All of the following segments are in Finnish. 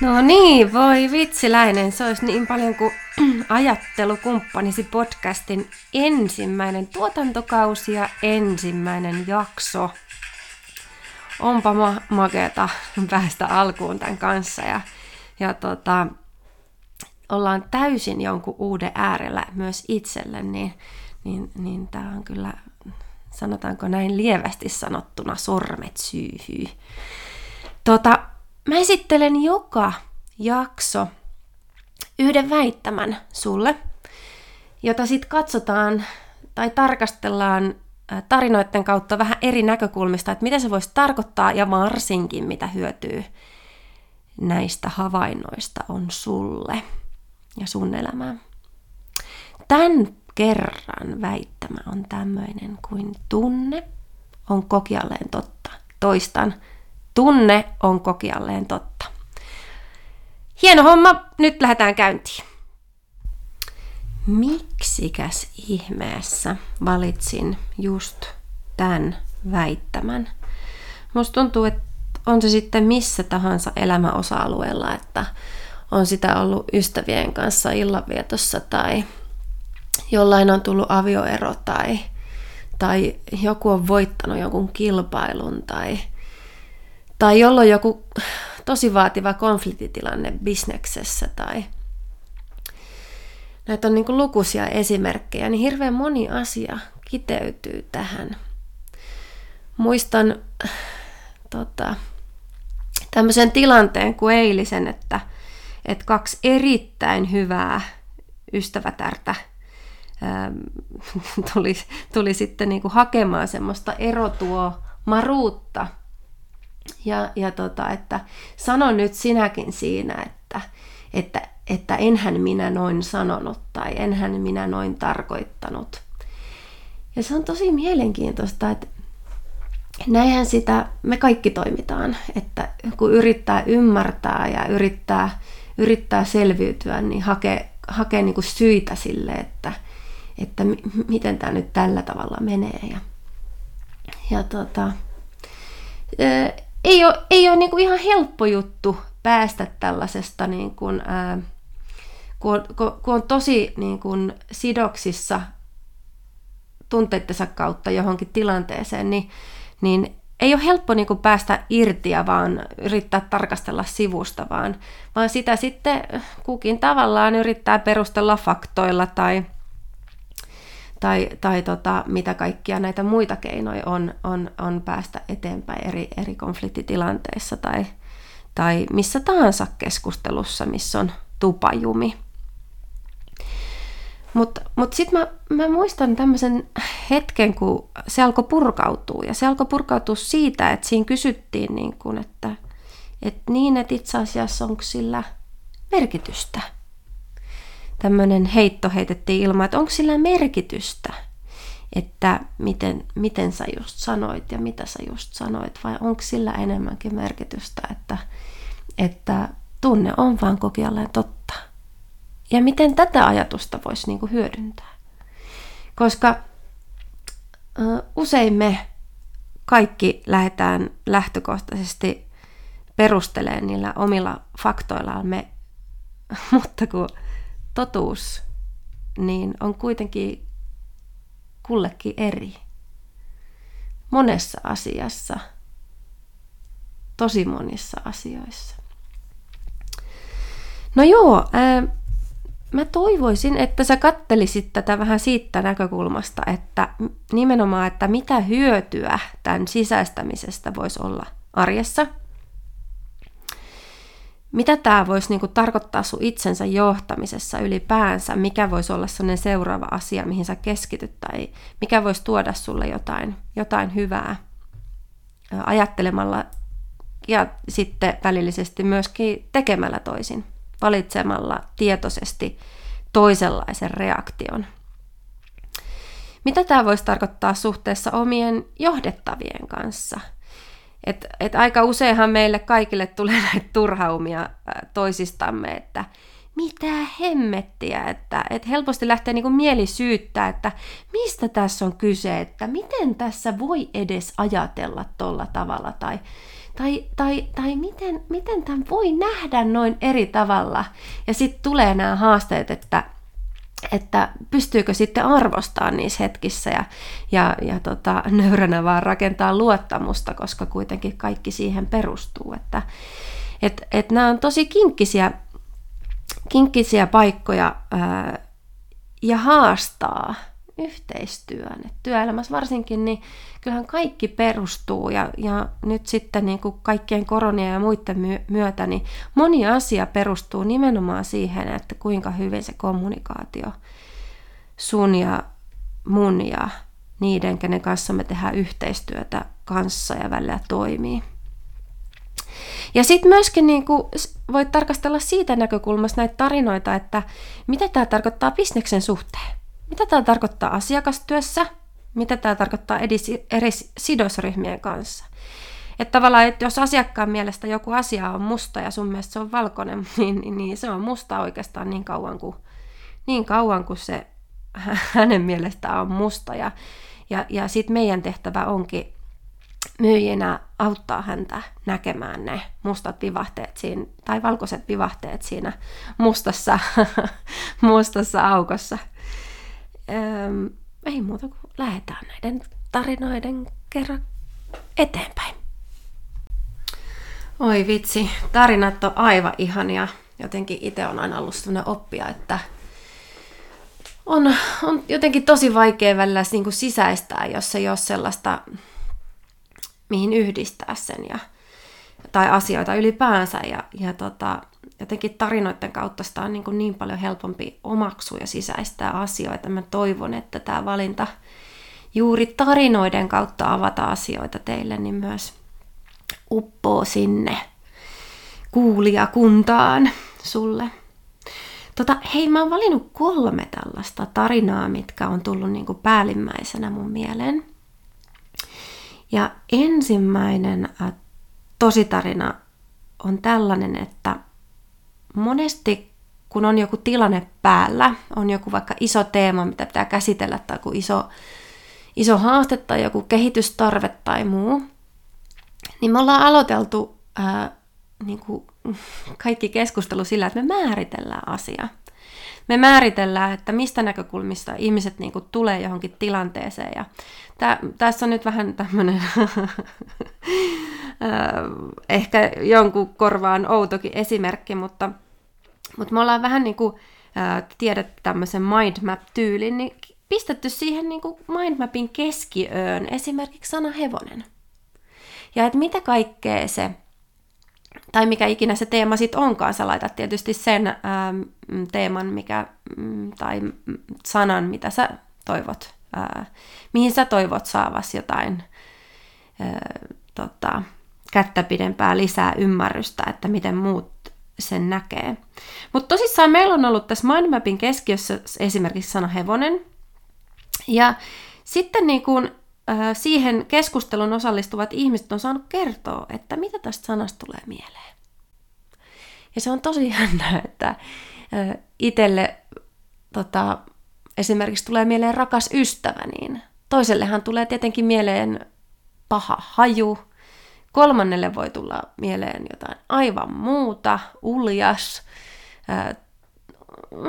No niin, voi vitsiläinen. Se olisi niin paljon kuin ajattelukumppanisi podcastin ensimmäinen tuotantokausi ja ensimmäinen jakso. Onpa ma- makeeta päästä alkuun tämän kanssa ja, ja tota, ollaan täysin jonkun uuden äärellä myös itselle, niin, niin, niin tämä on kyllä, sanotaanko näin lievästi sanottuna, sormet syyhyy. Tota, Mä esittelen joka jakso yhden väittämän sulle, jota sitten katsotaan tai tarkastellaan tarinoiden kautta vähän eri näkökulmista, että mitä se voisi tarkoittaa ja varsinkin mitä hyötyy näistä havainnoista on sulle ja sun elämään. Tämän kerran väittämä on tämmöinen kuin tunne on kokialleen totta. Toistan, Tunne on kokialleen totta. Hieno homma, nyt lähdetään käyntiin. Miksikäs ihmeessä valitsin just tämän väittämän? Musta tuntuu, että on se sitten missä tahansa elämäosa-alueella, että on sitä ollut ystävien kanssa illanvietossa tai jollain on tullut avioero tai, tai joku on voittanut jonkun kilpailun tai tai jolloin joku tosi vaativa konfliktitilanne bisneksessä tai näitä on niin lukuisia esimerkkejä, niin hirveän moni asia kiteytyy tähän. Muistan tota, tämmöisen tilanteen kuin eilisen, että, että kaksi erittäin hyvää ystävätärtä ää, tuli, tuli sitten niin hakemaan semmoista erotuo maruutta ja, ja tota, että sano nyt sinäkin siinä, että, että, että enhän minä noin sanonut tai enhän minä noin tarkoittanut. Ja se on tosi mielenkiintoista, että näinhän sitä me kaikki toimitaan, että kun yrittää ymmärtää ja yrittää, yrittää selviytyä, niin hakee, hakee niin kuin syitä sille, että, että miten tämä nyt tällä tavalla menee. Ja, ja tota, ei ole, ei ole niin kuin ihan helppo juttu päästä tällaisesta, niin kuin, ää, kun, on, kun on tosi niin kuin sidoksissa tunteittensa kautta johonkin tilanteeseen, niin, niin ei ole helppo niin kuin päästä irti ja vaan yrittää tarkastella sivusta, vaan, vaan sitä sitten kukin tavallaan yrittää perustella faktoilla tai, tai, tai tota, mitä kaikkia näitä muita keinoja on, on, on päästä eteenpäin eri, eri konfliktitilanteissa tai, tai missä tahansa keskustelussa, missä on tupajumi. Mutta mut, sitten mä, mä muistan tämmöisen hetken, kun se alkoi purkautua. Ja se alkoi purkautua siitä, että siinä kysyttiin, niin kun, että, että niin, että itse asiassa onko sillä merkitystä – tämmöinen heitto heitettiin ilmaan, että onko sillä merkitystä, että miten, miten sä just sanoit ja mitä sä just sanoit, vai onko sillä enemmänkin merkitystä, että, että tunne on vaan kokialleen totta. Ja miten tätä ajatusta voisi niinku hyödyntää. Koska uh, usein me kaikki lähdetään lähtökohtaisesti perustelemaan niillä omilla faktoillamme, mutta kun totuus niin on kuitenkin kullekin eri. Monessa asiassa, tosi monissa asioissa. No joo, ää, mä toivoisin, että sä kattelisit tätä vähän siitä näkökulmasta, että nimenomaan, että mitä hyötyä tämän sisäistämisestä voisi olla arjessa – mitä tämä voisi niinku tarkoittaa sun itsensä johtamisessa ylipäänsä, mikä voisi olla sellainen seuraava asia, mihin sä keskityt, tai mikä voisi tuoda sulle jotain, jotain hyvää ajattelemalla ja sitten välillisesti myöskin tekemällä toisin, valitsemalla tietoisesti toisenlaisen reaktion. Mitä tämä voisi tarkoittaa suhteessa omien johdettavien kanssa – et, et aika useinhan meille kaikille tulee näitä turhaumia toisistamme, että mitä hemmettiä, että, että helposti lähtee niin kuin mieli syyttää, että mistä tässä on kyse, että miten tässä voi edes ajatella tolla tavalla tai, Tai, tai, tai miten, miten tämän voi nähdä noin eri tavalla? Ja sitten tulee nämä haasteet, että, että pystyykö sitten arvostamaan niissä hetkissä ja, ja, ja tota, nöyränä vaan rakentaa luottamusta, koska kuitenkin kaikki siihen perustuu. Että et, et nämä on tosi kinkkisiä, kinkkisiä paikkoja ää, ja haastaa yhteistyön. Et työelämässä varsinkin, niin kyllähän kaikki perustuu ja, ja nyt sitten niin kuin kaikkien koronia ja muiden myötä, niin moni asia perustuu nimenomaan siihen, että kuinka hyvin se kommunikaatio sun ja mun ja niiden, kenen kanssa me tehdään yhteistyötä kanssa ja välillä toimii. Ja sitten myöskin niin kuin voit tarkastella siitä näkökulmasta näitä tarinoita, että mitä tämä tarkoittaa bisneksen suhteen. Mitä tämä tarkoittaa asiakastyössä, mitä tämä tarkoittaa eri sidosryhmien kanssa. Että tavallaan, että jos asiakkaan mielestä joku asia on musta ja sun mielestä se on valkoinen, niin, niin, niin se on musta oikeastaan niin kauan kuin, niin kauan kuin se hänen mielestään on musta. Ja, ja, ja sitten meidän tehtävä onkin myyjinä auttaa häntä näkemään ne mustat vivahteet siinä, tai valkoiset vivahteet siinä mustassa, mustassa aukossa. Ei muuta kuin lähdetään näiden tarinoiden kerran eteenpäin. Oi vitsi, tarinat on aivan ihania. Jotenkin itse on aina ollut sellainen oppia, että on, on jotenkin tosi vaikea välillä niin kuin sisäistää, jos ei ole sellaista, mihin yhdistää sen ja, tai asioita ylipäänsä. Ja, ja tota, jotenkin tarinoiden kautta sitä on niin, kuin niin paljon helpompi omaksua ja sisäistää asioita. Mä toivon, että tämä valinta juuri tarinoiden kautta avata asioita teille, niin myös uppoo sinne kuulijakuntaan sulle. Tota, hei, mä oon valinnut kolme tällaista tarinaa, mitkä on tullut niin kuin päällimmäisenä mun mieleen. Ja ensimmäinen äh, tositarina on tällainen, että monesti kun on joku tilanne päällä, on joku vaikka iso teema, mitä pitää käsitellä, tai joku iso, iso haaste tai joku kehitystarve tai muu, niin me ollaan aloiteltu ää, niin kuin kaikki keskustelu sillä, että me määritellään asia. Me määritellään, että mistä näkökulmista ihmiset niin kuin, tulee johonkin tilanteeseen. Ja tää, tässä on nyt vähän tämmöinen ehkä jonkun korvaan outokin esimerkki, mutta – mutta me ollaan vähän niin kuin, äh, tiedät tämmöisen mindmap-tyylin, niin pistetty siihen niin mindmapin keskiöön esimerkiksi sana hevonen. Ja että mitä kaikkea se, tai mikä ikinä se teema sitten onkaan, sä laitat tietysti sen ähm, teeman mikä, mm, tai sanan, mitä sä toivot, äh, mihin sä toivot saavas jotain äh, tota, kättä pidempää lisää ymmärrystä, että miten muut sen näkee. Mutta tosissaan meillä on ollut tässä mindmapin keskiössä esimerkiksi sana hevonen. Ja sitten niin kun, äh, siihen keskustelun osallistuvat ihmiset on saanut kertoa, että mitä tästä sanasta tulee mieleen. Ja se on tosi jännä, että äh, itselle tota, esimerkiksi tulee mieleen rakas ystävä, niin toisellehan tulee tietenkin mieleen paha haju, Kolmannelle voi tulla mieleen jotain aivan muuta, uljas.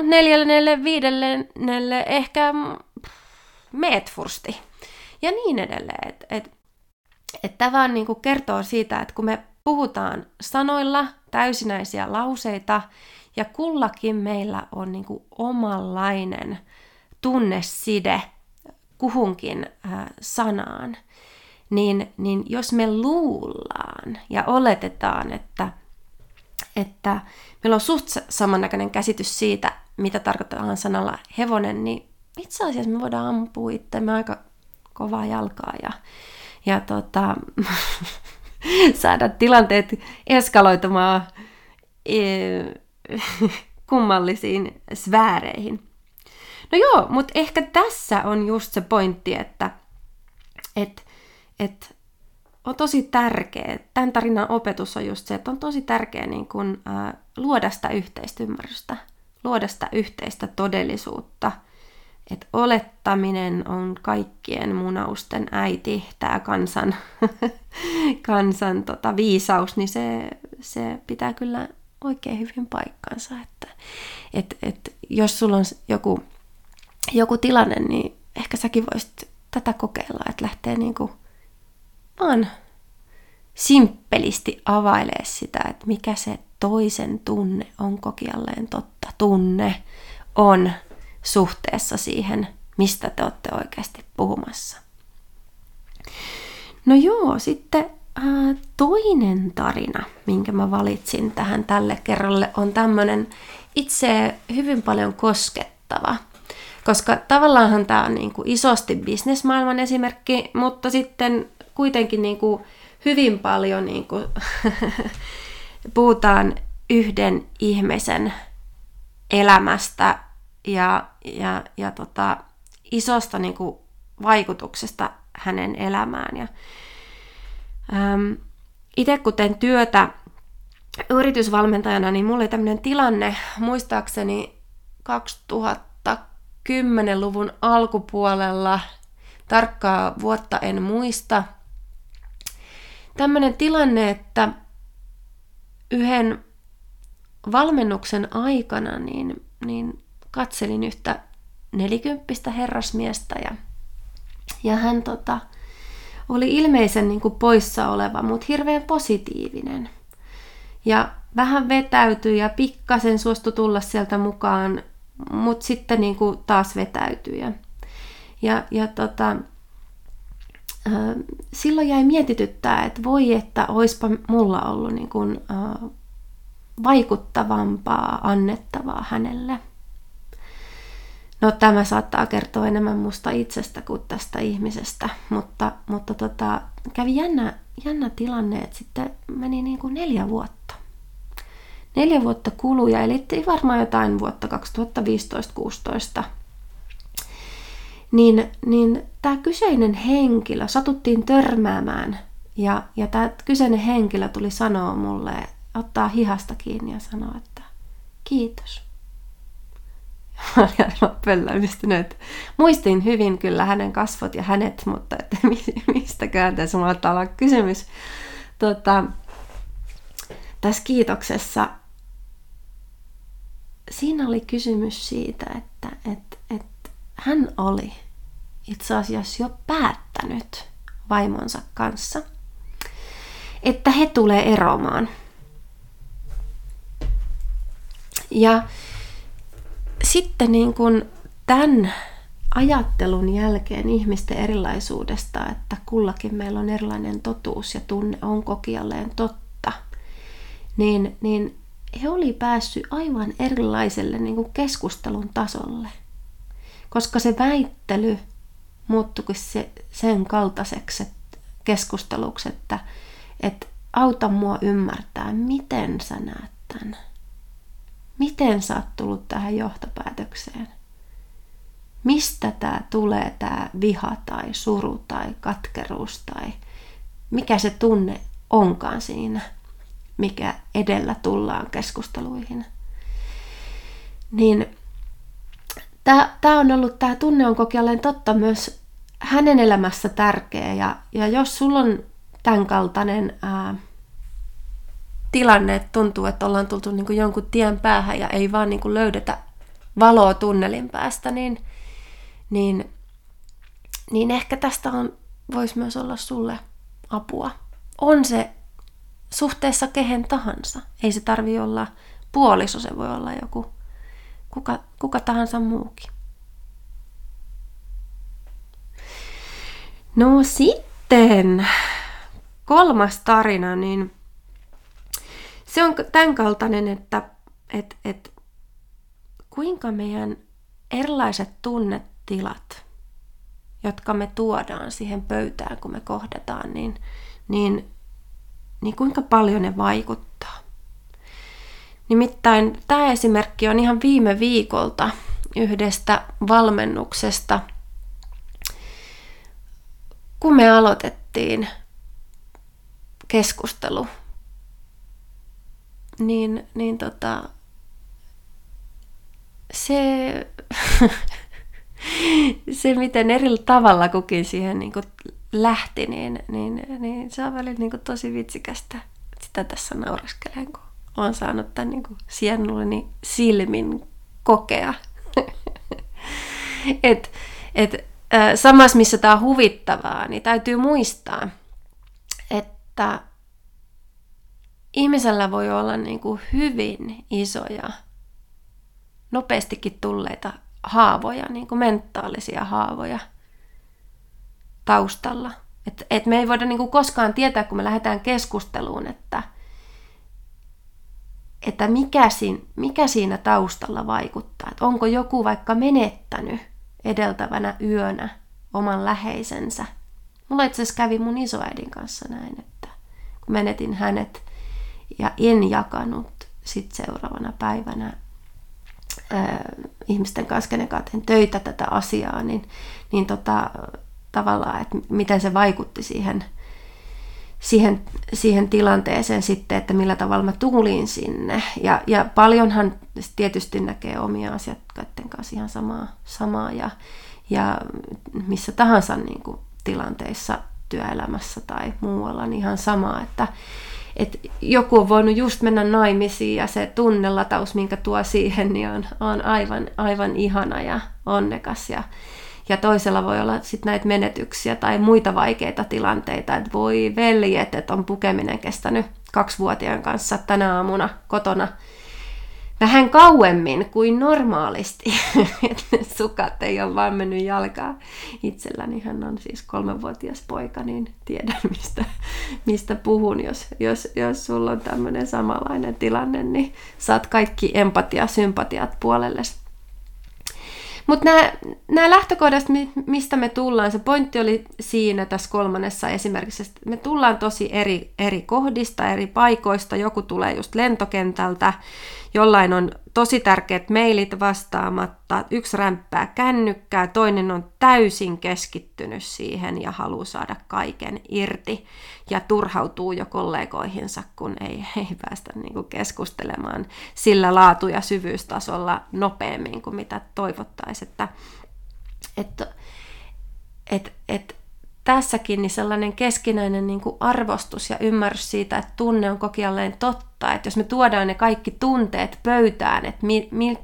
Neljännelle, viidennelle ehkä meetfursti. Ja niin edelleen. Että et, et tämä vaan niinku kertoo siitä, että kun me puhutaan sanoilla täysinäisiä lauseita, ja kullakin meillä on niinku omanlainen tunneside kuhunkin äh, sanaan, niin, niin jos me luullaan ja oletetaan, että, että meillä on suht samannäköinen käsitys siitä, mitä tarkoittaa sanalla hevonen, niin itse asiassa me voidaan ampua itsemme aika kovaa jalkaa ja, ja tota, saada tilanteet eskaloitumaan e, kummallisiin sfääreihin. No joo, mutta ehkä tässä on just se pointti, että, että että on tosi tärkeä, tämän tarinan opetus on just se, että on tosi tärkeä niin kun, ä, luoda sitä yhteistä ymmärrystä, luoda sitä yhteistä todellisuutta, että olettaminen on kaikkien munausten äiti, tämä kansan, kansan tota, viisaus, niin se, se pitää kyllä oikein hyvin paikkansa. Että, et, et, jos sulla on joku, joku tilanne, niin ehkä säkin voisit tätä kokeilla, että lähtee niinku vaan simppelisti availee sitä, että mikä se toisen tunne on kokialleen totta tunne on suhteessa siihen, mistä te olette oikeasti puhumassa. No joo, sitten ää, toinen tarina, minkä mä valitsin tähän tälle kerralle, on tämmöinen itse hyvin paljon koskettava. Koska tavallaanhan tämä on niin kuin isosti bisnesmaailman esimerkki, mutta sitten kuitenkin niin kuin hyvin paljon niin kuin puhutaan yhden ihmisen elämästä ja, ja, ja tota, isosta niin kuin, vaikutuksesta hänen elämään. Ja, äm, itse kun teen työtä yritysvalmentajana, niin mulla oli tämmöinen tilanne, muistaakseni 2010-luvun alkupuolella, tarkkaa vuotta en muista, tämmöinen tilanne, että yhden valmennuksen aikana niin, niin katselin yhtä nelikymppistä herrasmiestä ja, ja hän tota, oli ilmeisen niin kuin poissa oleva, mutta hirveän positiivinen. Ja vähän vetäytyi ja pikkasen suostui tulla sieltä mukaan, mutta sitten niin kuin taas vetäytyi. Ja, ja, ja tota, silloin jäi mietityttää, että voi, että oispa mulla ollut niin kuin, vaikuttavampaa annettavaa hänelle. No tämä saattaa kertoa enemmän musta itsestä kuin tästä ihmisestä, mutta, mutta tota, kävi jännä, jännä tilanne, että sitten meni niin kuin neljä vuotta. Neljä vuotta kuluja, eli varmaan jotain vuotta 2015-2016 niin, niin tämä kyseinen henkilö satuttiin törmäämään ja, ja tämä kyseinen henkilö tuli sanoa mulle, ottaa hihasta kiinni ja sanoa, että kiitos. Mä olin aivan. Muistin hyvin kyllä hänen kasvot ja hänet, mutta että mistä käänteessä mulla olla kysymys. Tota, tässä kiitoksessa siinä oli kysymys siitä, että, että, että hän oli itse asiassa jo päättänyt vaimonsa kanssa, että he tulee eroamaan. Ja sitten niin kuin tämän ajattelun jälkeen ihmisten erilaisuudesta, että kullakin meillä on erilainen totuus ja tunne on kokijalleen totta, niin, niin he oli päässyt aivan erilaiselle niin kuin keskustelun tasolle – koska se väittely muuttuikin se, sen kaltaiseksi että keskusteluksi, että, että auta mua ymmärtää, miten sä näet tämän. Miten sä oot tullut tähän johtopäätökseen? Mistä tämä tulee, tämä viha tai suru tai katkeruus tai mikä se tunne onkaan siinä, mikä edellä tullaan keskusteluihin. Niin tämä on ollut, tämä tunne on kokijalleen totta myös hänen elämässä tärkeä. Ja, ja jos sulla on tämän kaltainen ää, tilanne, että tuntuu, että ollaan tultu niin kuin jonkun tien päähän ja ei vaan niin kuin löydetä valoa tunnelin päästä, niin, niin, niin ehkä tästä on, voisi myös olla sulle apua. On se suhteessa kehen tahansa. Ei se tarvi olla puoliso, se voi olla joku kuka, kuka tahansa muukin. No sitten kolmas tarina, niin se on tämän kaltainen, että et, et, kuinka meidän erilaiset tunnetilat, jotka me tuodaan siihen pöytään, kun me kohdataan, niin, niin, niin kuinka paljon ne vaikuttaa. Nimittäin tämä esimerkki on ihan viime viikolta yhdestä valmennuksesta, kun me aloitettiin keskustelu, niin, niin tota, se, se, miten eri tavalla kukin siihen niin kuin lähti, niin, niin, niin se on välillä niin kuin tosi vitsikästä. Sitä tässä nauraskelen, kun olen saanut tämän niin siennulleni silmin kokea. et, et, samassa missä tämä on huvittavaa, niin täytyy muistaa, että ihmisellä voi olla niin kuin hyvin isoja, nopeastikin tulleita haavoja, niin kuin mentaalisia haavoja taustalla. Et, et me ei voida niin kuin koskaan tietää, kun me lähdetään keskusteluun, että, että mikä, siinä, mikä siinä taustalla vaikuttaa. Et onko joku vaikka menettänyt edeltävänä yönä oman läheisensä. Mulla itse asiassa kävi mun isoäidin kanssa näin, että kun menetin hänet ja en jakanut sitten seuraavana päivänä ihmisten kanssa, kenen kanssa töitä tätä asiaa, niin, niin tota, tavallaan, että miten se vaikutti siihen, siihen, siihen tilanteeseen sitten, että millä tavalla mä tulin sinne. Ja, ja paljonhan tietysti näkee omia asiakkaiden kanssa ihan samaa, samaa ja, ja missä tahansa niin kuin tilanteissa työelämässä tai muualla, niin ihan sama, että, että joku on voinut just mennä naimisiin ja se tunnelataus, minkä tuo siihen, niin on, on aivan, aivan ihana ja onnekas. Ja, ja toisella voi olla sitten näitä menetyksiä tai muita vaikeita tilanteita, että voi veljet, että on pukeminen kestänyt kaksivuotiaan kanssa tänä aamuna kotona vähän kauemmin kuin normaalisti. Sukat ei ole vaan mennyt jalkaa. Itselläni hän on siis kolmenvuotias poika, niin tiedän mistä, mistä puhun. Jos, jos, jos sulla on tämmöinen samanlainen tilanne, niin saat kaikki empatia, sympatiat puolelles. Mutta nämä lähtökohdat, mistä me tullaan, se pointti oli siinä tässä kolmannessa esimerkiksi, että me tullaan tosi eri, eri kohdista, eri paikoista. Joku tulee just lentokentältä, jollain on tosi tärkeät mailit vastaamatta, yksi rämppää kännykkää, toinen on täysin keskittynyt siihen ja haluaa saada kaiken irti ja turhautuu jo kollegoihinsa, kun ei, ei päästä niin kuin keskustelemaan sillä laatu- ja syvyystasolla nopeammin kuin mitä toivottaisiin. Että, että, että, että tässäkin niin sellainen keskinäinen niin kuin arvostus ja ymmärrys siitä, että tunne on kokijalleen totta. Että jos me tuodaan ne kaikki tunteet pöytään, että mi, mi,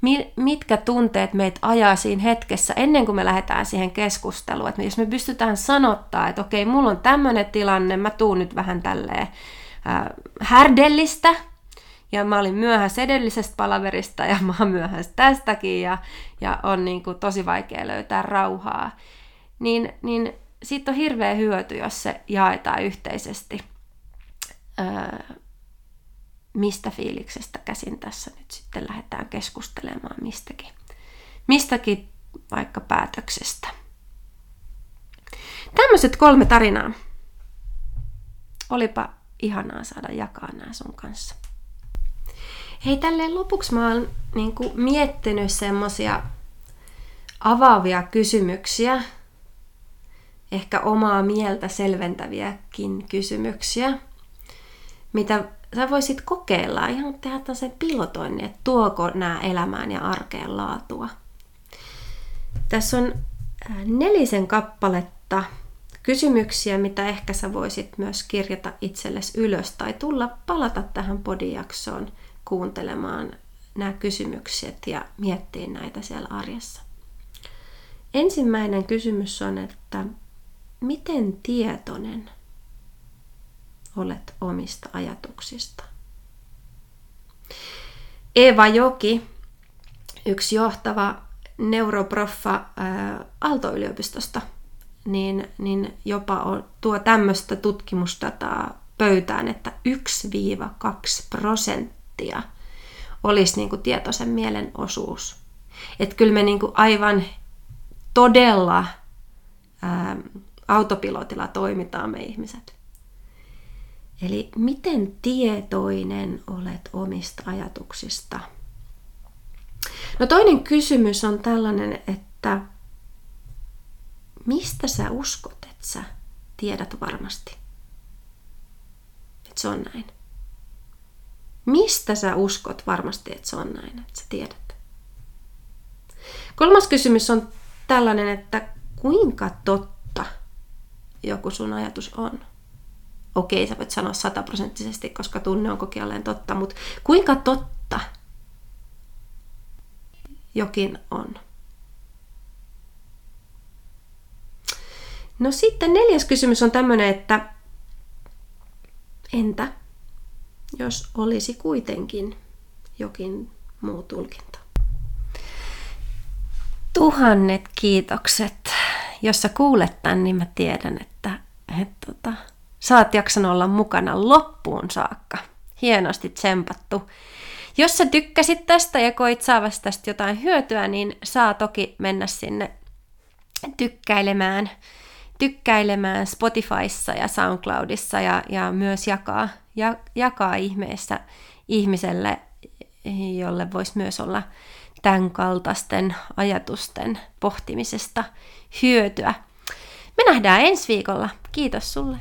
mi, mitkä tunteet meitä ajaa siinä hetkessä ennen kuin me lähdetään siihen keskusteluun. Että jos me pystytään sanottaa, että okei, mulla on tämmöinen tilanne, mä tuun nyt vähän tälleen äh, härdellistä, ja mä olin myöhässä edellisestä palaverista ja mä oon myöhässä tästäkin ja, ja on niin kuin tosi vaikea löytää rauhaa. Niin, niin siitä on hirveä hyöty, jos se jaetaan yhteisesti. Öö, mistä fiiliksestä käsin tässä nyt sitten lähdetään keskustelemaan mistäkin, mistäkin vaikka päätöksestä. Tämmöiset kolme tarinaa. Olipa ihanaa saada jakaa nämä sun kanssa. Hei, tälleen lopuksi mä oon niin miettinyt semmosia avaavia kysymyksiä, ehkä omaa mieltä selventäviäkin kysymyksiä, mitä sä voisit kokeilla ihan tehdä sen pilotoinnin, että tuoko nämä elämään ja arkeen laatua. Tässä on äh, nelisen kappaletta kysymyksiä, mitä ehkä sä voisit myös kirjata itsellesi ylös tai tulla palata tähän podijaksoon kuuntelemaan nämä kysymykset ja miettiä näitä siellä arjessa. Ensimmäinen kysymys on, että miten tietoinen olet omista ajatuksista? Eva Joki, yksi johtava neuroproffa Aalto-yliopistosta, niin, niin jopa tuo tämmöistä tutkimusdataa pöytään, että 1-2 prosenttia olisi niin kuin tietoisen mielen osuus. Että kyllä me niin kuin aivan todella ää, autopilotilla toimitaan me ihmiset. Eli miten tietoinen olet omista ajatuksista? No toinen kysymys on tällainen, että mistä sä uskot, että sä tiedät varmasti, että se on näin? Mistä sä uskot varmasti, että se on näin, että sä tiedät? Kolmas kysymys on tällainen, että kuinka totta joku sun ajatus on? Okei, sä voit sanoa sataprosenttisesti, koska tunne on kokijalleen totta, mutta kuinka totta jokin on? No sitten neljäs kysymys on tämmöinen, että entä jos olisi kuitenkin jokin muu tulkinta? Tuhannet kiitokset. Jos sä kuulet tämän, niin mä tiedän, että, että tota, sä oot jaksanut olla mukana loppuun saakka. Hienosti tsempattu. Jos sä tykkäsit tästä ja koit saavasta tästä jotain hyötyä, niin saa toki mennä sinne tykkäilemään tykkäilemään Spotifyssa ja SoundCloudissa ja, ja myös jakaa, ja, jakaa ihmeessä ihmiselle, jolle voisi myös olla tämän kaltaisten ajatusten pohtimisesta hyötyä. Me nähdään ensi viikolla. Kiitos sulle.